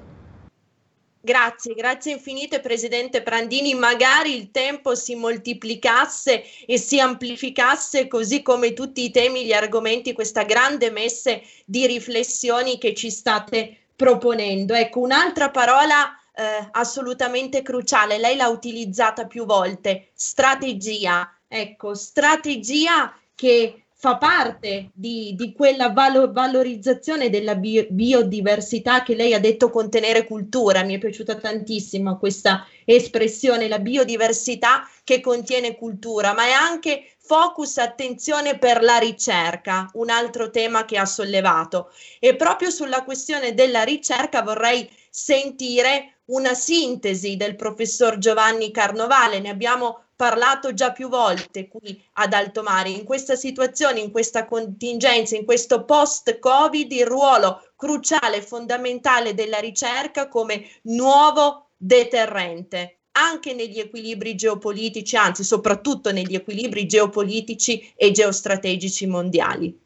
Speaker 3: Grazie, grazie infinite Presidente Prandini. Magari il tempo si moltiplicasse e si amplificasse così come tutti i temi, gli argomenti, questa grande messe di riflessioni che ci state proponendo. Ecco, un'altra parola eh, assolutamente cruciale, lei l'ha utilizzata più volte, strategia. Ecco, strategia che fa parte di, di quella valo, valorizzazione della bio, biodiversità che lei ha detto contenere cultura. Mi è piaciuta tantissimo questa espressione, la biodiversità che contiene cultura, ma è anche focus attenzione per la ricerca, un altro tema che ha sollevato. E proprio sulla questione della ricerca vorrei sentire una sintesi del professor Giovanni Carnovale. Ne abbiamo parlato già più volte qui ad Alto Mare. In questa situazione, in questa contingenza, in questo post-Covid, il ruolo cruciale e fondamentale della ricerca come nuovo deterrente anche negli equilibri geopolitici, anzi soprattutto negli equilibri geopolitici e geostrategici mondiali.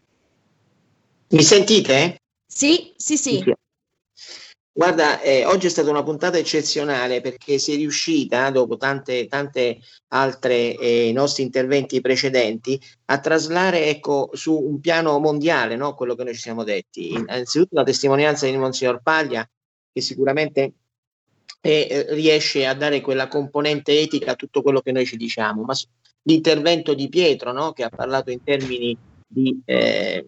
Speaker 9: Mi sentite?
Speaker 3: Sì, sì, sì.
Speaker 9: Guarda, eh, oggi è stata una puntata eccezionale perché si è riuscita, dopo tante, tante altre eh, nostri interventi precedenti, a traslare ecco, su un piano mondiale no? quello che noi ci siamo detti. Innanzitutto la testimonianza di Monsignor Paglia, che sicuramente eh, riesce a dare quella componente etica a tutto quello che noi ci diciamo, ma l'intervento di Pietro, no? che ha parlato in termini di, eh,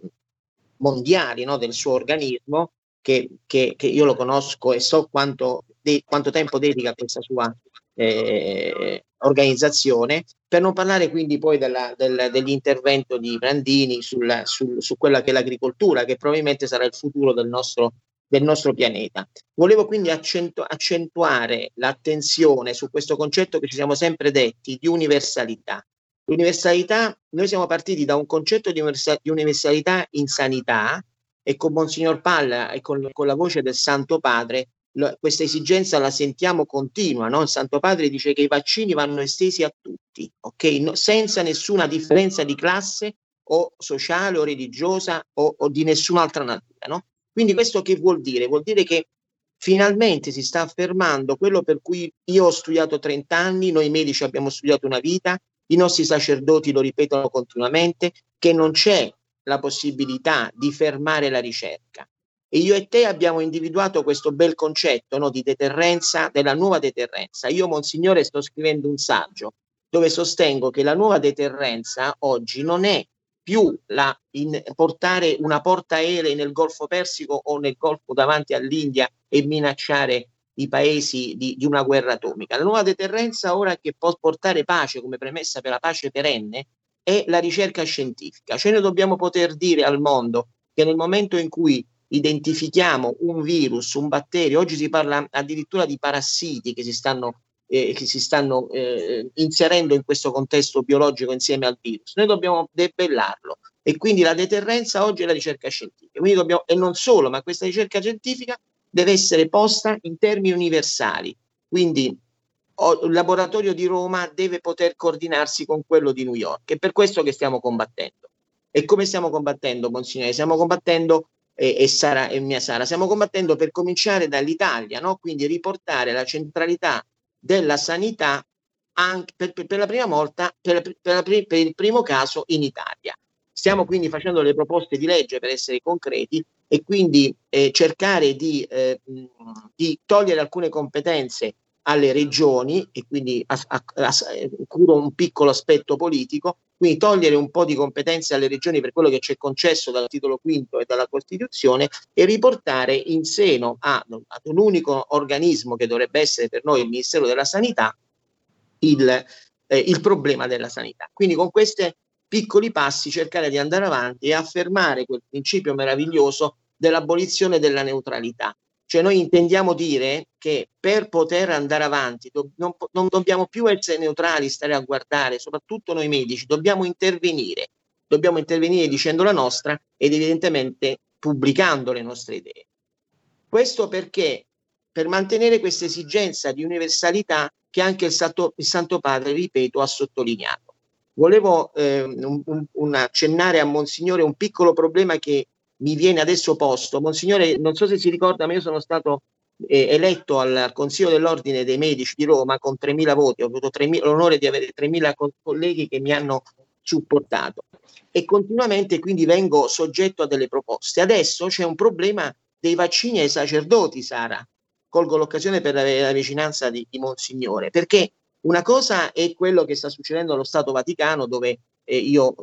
Speaker 9: mondiali no? del suo organismo, che, che, che, io lo conosco e so quanto, de, quanto tempo dedica a questa sua eh, organizzazione, per non parlare quindi poi della, del, dell'intervento di Brandini sul, sul, su quella che è l'agricoltura, che probabilmente sarà il futuro del nostro, del nostro pianeta. Volevo quindi accentu- accentuare l'attenzione su questo concetto che ci siamo sempre detti di universalità. L'universalità, noi siamo partiti da un concetto di, universal- di universalità in sanità, e con Monsignor Palla e con, con la voce del Santo Padre lo, questa esigenza la sentiamo continua. No? Il Santo Padre dice che i vaccini vanno estesi a tutti, okay? no, senza nessuna differenza di classe o sociale o religiosa o, o di nessun'altra natura. No? Quindi questo che vuol dire? Vuol dire che finalmente si sta affermando quello per cui io ho studiato 30 anni, noi medici abbiamo studiato una vita, i nostri sacerdoti lo ripetono continuamente, che non c'è la possibilità di fermare la ricerca. E io e te abbiamo individuato questo bel concetto no, di deterrenza, della nuova deterrenza. Io, Monsignore, sto scrivendo un saggio dove sostengo che la nuova deterrenza oggi non è più la, in, portare una portaerei nel Golfo Persico o nel Golfo davanti all'India e minacciare i paesi di, di, una guerra atomica. La nuova deterrenza ora che può portare pace come premessa per la pace perenne è la ricerca scientifica. Cioè noi dobbiamo poter dire al mondo che nel momento in cui identifichiamo un virus, un batterio, oggi si parla addirittura di parassiti che si stanno, eh, che si stanno eh, inserendo in questo contesto biologico insieme al virus, noi dobbiamo debellarlo e quindi la deterrenza oggi è la ricerca scientifica. Dobbiamo, e non solo, ma questa ricerca scientifica deve essere posta in termini universali, quindi il laboratorio di Roma deve poter coordinarsi con quello di New York. È per questo che stiamo combattendo. E come stiamo combattendo, Monsignore? Stiamo combattendo, eh, e, Sara, e mia Sara, stiamo combattendo per cominciare dall'Italia, no? quindi riportare la centralità della sanità anche per, per, per la prima volta, per, per, per il primo caso in Italia. Stiamo quindi facendo le proposte di legge per essere concreti e quindi eh, cercare di, eh, di togliere alcune competenze alle regioni e quindi a, a, a, curo un piccolo aspetto politico, quindi togliere un po' di competenze alle regioni per quello che c'è concesso dal titolo quinto e dalla Costituzione e riportare in seno ad un unico organismo che dovrebbe essere per noi il Ministero della Sanità il, eh, il problema della sanità. Quindi con questi piccoli passi cercare di andare avanti e affermare quel principio meraviglioso dell'abolizione della neutralità cioè noi intendiamo dire che per poter andare avanti do, non, non, dobbiamo più essere neutrali, stare a guardare, soprattutto noi medici, dobbiamo intervenire, dobbiamo intervenire dicendo la nostra ed evidentemente pubblicando le nostre idee. Questo perché per mantenere questa esigenza di universalità che anche il Santo, il Santo Padre, ripeto, ha sottolineato. Volevo eh, un, un, un accennare a Monsignore un piccolo problema che mi viene adesso posto. Monsignore, non so se si ricorda, ma io sono stato eh, eletto al Consiglio dell'Ordine dei Medici di Roma con 3.000 voti, ho avuto 3.000, l'onore di avere 3.000 co- colleghi che mi hanno supportato e continuamente quindi vengo soggetto a delle proposte. Adesso c'è un problema dei vaccini ai sacerdoti, Sara. Colgo l'occasione per avere la vicinanza di, di Monsignore, perché una cosa è quello che sta succedendo allo Stato Vaticano, dove eh, io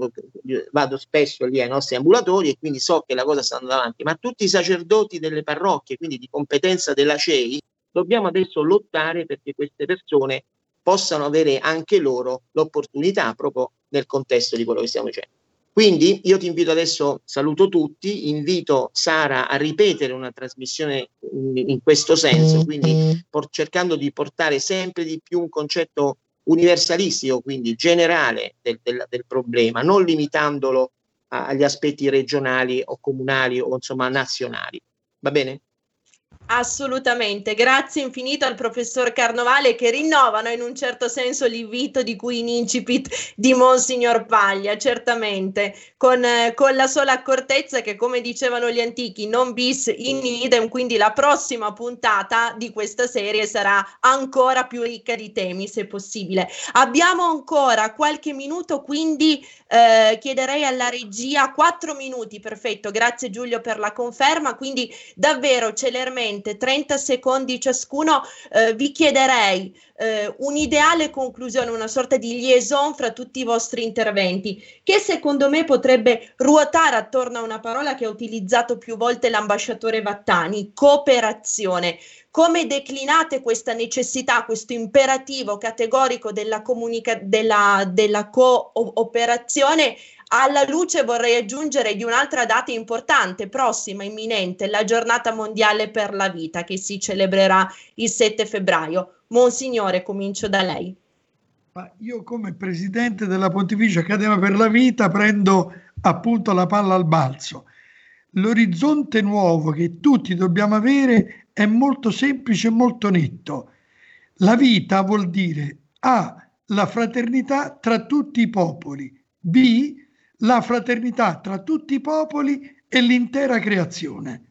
Speaker 9: eh, vado spesso lì ai nostri ambulatori e quindi so che la cosa sta andando avanti, ma tutti i sacerdoti delle parrocchie, quindi di competenza della CEI, dobbiamo adesso lottare perché queste persone possano avere anche loro l'opportunità proprio nel contesto di quello che stiamo dicendo. Quindi io ti invito adesso, saluto tutti, invito Sara a ripetere una trasmissione in, in questo senso, quindi por, cercando di portare sempre di più un concetto universalistico, quindi generale del, del, del problema, non limitandolo a, agli aspetti regionali o comunali o insomma nazionali. Va bene?
Speaker 3: Assolutamente, grazie infinito al professor Carnovale che rinnovano in un certo senso l'invito di cui in incipit di Monsignor Paglia, certamente, con, eh, con, la sola accortezza che come dicevano gli antichi non bis in idem, quindi la prossima puntata di questa serie sarà ancora più ricca di temi se possibile. Abbiamo ancora qualche minuto, quindi eh, chiederei alla regia quattro minuti, perfetto, grazie Giulio per la conferma, quindi davvero celermente brevemente, 30 secondi ciascuno, eh, vi chiederei eh, un'ideale conclusione, una sorta di liaison fra tutti i vostri interventi, che secondo me potrebbe ruotare attorno a una parola che ha utilizzato più volte l'ambasciatore Vattani, cooperazione. Come declinate questa necessità, questo imperativo categorico della, comunica- della, della cooperazione alla luce vorrei aggiungere di un'altra data importante, prossima, imminente, la giornata mondiale per la vita che si celebrerà il 7 febbraio. Monsignore, comincio da lei.
Speaker 4: Ma io come presidente della Pontificia Accademia per la Vita prendo appunto la palla al balzo. L'orizzonte nuovo che tutti dobbiamo avere è molto semplice e molto netto. La vita vuol dire A. La fraternità tra tutti i popoli. B la fraternità tra tutti i popoli e l'intera creazione.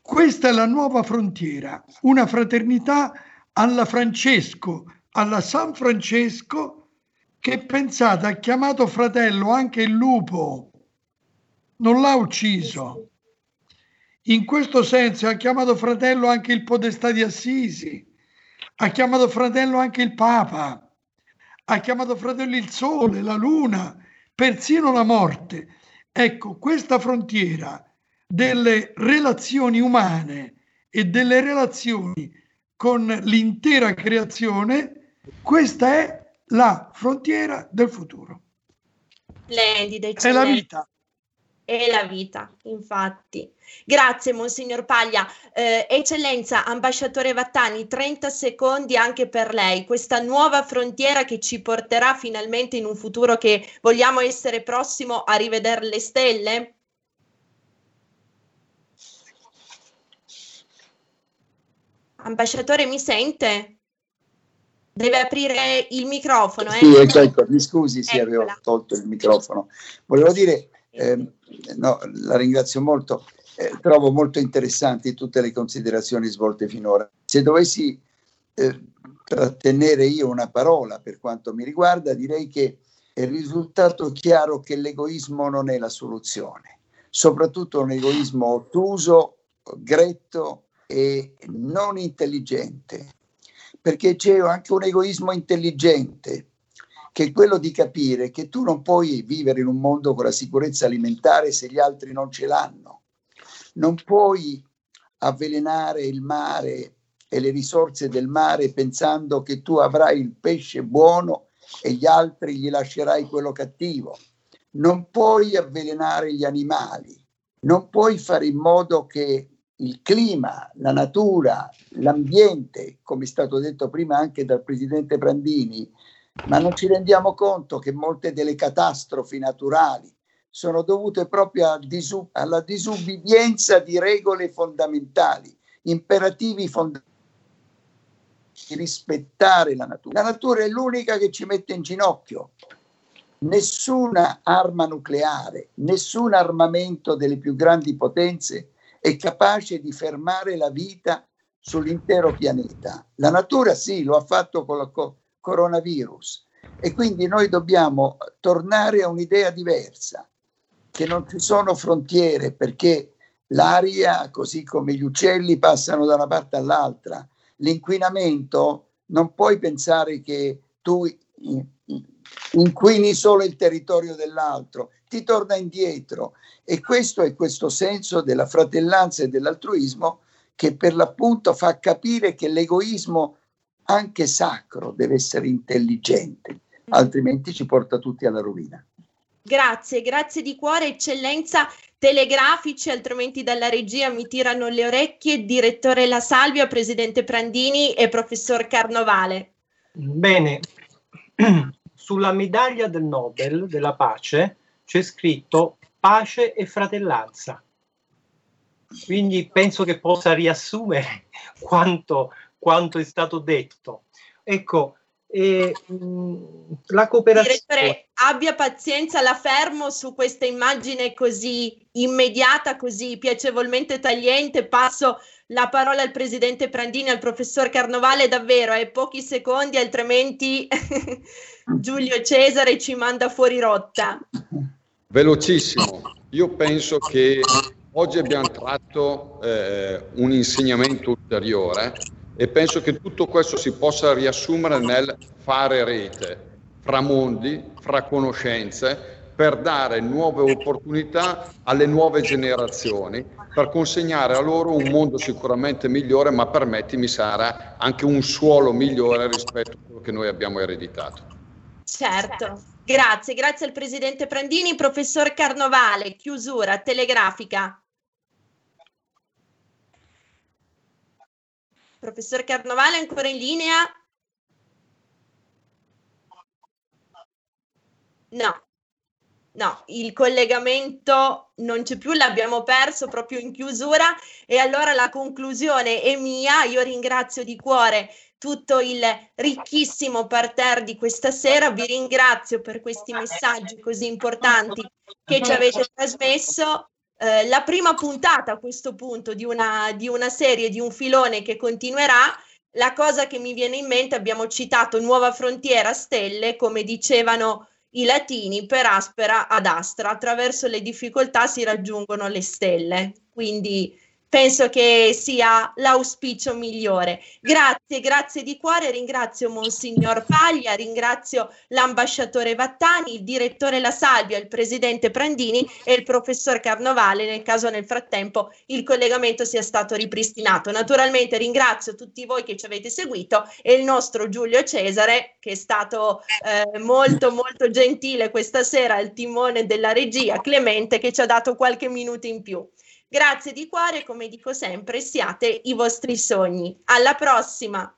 Speaker 4: Questa è la nuova frontiera, una fraternità alla Francesco, alla San Francesco, che pensate ha chiamato fratello anche il lupo, non l'ha ucciso. In questo senso ha chiamato fratello anche il podestà di Assisi, ha chiamato fratello anche il Papa, ha chiamato fratello il Sole, la Luna, persino la morte. Ecco, questa frontiera delle relazioni umane e delle relazioni con l'intera creazione, questa è la frontiera del futuro.
Speaker 3: Splendida,
Speaker 4: È la vita.
Speaker 3: È la vita, infatti. Grazie, Monsignor Paglia. Eh, eccellenza, ambasciatore Vattani, 30 secondi anche per lei, questa nuova frontiera che ci porterà finalmente in un futuro che vogliamo essere prossimo a rivedere le stelle? Ambasciatore, mi sente? Deve aprire il microfono. Eh?
Speaker 5: Sì, ecco, ecco, mi scusi se avevo tolto il microfono. Volevo dire, eh, no, la ringrazio molto eh, trovo molto interessanti tutte le considerazioni svolte finora. Se dovessi eh, trattenere io una parola per quanto mi riguarda, direi che è risultato chiaro che l'egoismo non è la soluzione, soprattutto un egoismo ottuso, gretto e non intelligente, perché c'è anche un egoismo intelligente che è quello di capire che tu non puoi vivere in un mondo con la sicurezza alimentare se gli altri non ce l'hanno non puoi avvelenare il mare e le risorse del mare pensando che tu avrai il pesce buono e gli altri gli lascerai quello cattivo. Non puoi avvelenare gli animali, non puoi fare in modo che il clima, la natura, l'ambiente, come è stato detto prima anche dal presidente Brandini, ma non ci rendiamo conto che molte delle catastrofi naturali sono dovute proprio disu- alla disubbidienza di regole fondamentali, imperativi fondamentali rispettare la natura. La natura è l'unica che ci mette in ginocchio. Nessuna arma nucleare, nessun armamento delle più grandi potenze è capace di fermare la vita sull'intero pianeta. La natura sì, lo ha fatto con il co- coronavirus e quindi noi dobbiamo tornare a un'idea diversa che non ci sono frontiere perché l'aria, così come gli uccelli, passano da una parte all'altra. L'inquinamento non puoi pensare che tu inquini solo il territorio dell'altro, ti torna indietro. E questo è questo senso della fratellanza e dell'altruismo che per l'appunto fa capire che l'egoismo, anche sacro, deve essere intelligente, altrimenti ci porta tutti alla rovina.
Speaker 3: Grazie, grazie di cuore, eccellenza telegrafici, altrimenti dalla regia mi tirano le orecchie. Direttore La Salvia, presidente Prandini e professor Carnovale.
Speaker 6: Bene, sulla medaglia del Nobel della pace c'è scritto pace e fratellanza. Quindi penso che possa riassumere quanto, quanto è stato detto. Ecco, e, mh, la cooperazione...
Speaker 3: Direttore, abbia pazienza, la fermo su questa immagine così immediata, così piacevolmente tagliente. Passo la parola al presidente Prandini, al professor Carnovale, davvero, ai pochi secondi, altrimenti Giulio Cesare ci manda fuori rotta.
Speaker 7: Velocissimo. Io penso che oggi abbiamo tratto eh, un insegnamento ulteriore e penso che tutto questo si possa riassumere nel fare rete fra mondi, fra conoscenze, per dare nuove opportunità alle nuove generazioni, per consegnare a loro un mondo sicuramente migliore, ma permettimi sarà anche un suolo migliore rispetto a quello che noi abbiamo ereditato.
Speaker 3: Certo, grazie, grazie al Presidente Prandini. Professor Carnovale, chiusura telegrafica. Professor Carnovale, ancora in linea? No, no, il collegamento non c'è più, l'abbiamo perso proprio in chiusura e allora la conclusione è mia. Io ringrazio di cuore tutto il ricchissimo parterre di questa sera. Vi ringrazio per questi messaggi così importanti che ci avete trasmesso eh, la prima puntata a questo punto di una, di una serie, di un filone che continuerà. La cosa che mi viene in mente, abbiamo citato Nuova Frontiera Stelle, come dicevano i latini, per aspera ad astra, attraverso le difficoltà si raggiungono le stelle. Quindi penso che sia l'auspicio migliore. Grazie, grazie di cuore, ringrazio Monsignor Paglia, ringrazio l'ambasciatore Vattani, il direttore La Salvia, il presidente Prandini e il professor Carnovale, nel caso nel frattempo il collegamento sia stato ripristinato. Naturalmente ringrazio tutti voi che ci avete seguito e il nostro Giulio Cesare, che è stato eh, molto molto gentile questa sera al timone della regia, Clemente, che ci ha dato qualche minuto in più. Grazie di cuore, come dico sempre, siate i vostri sogni. Alla prossima!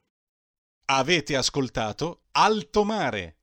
Speaker 1: Avete ascoltato Alto Mare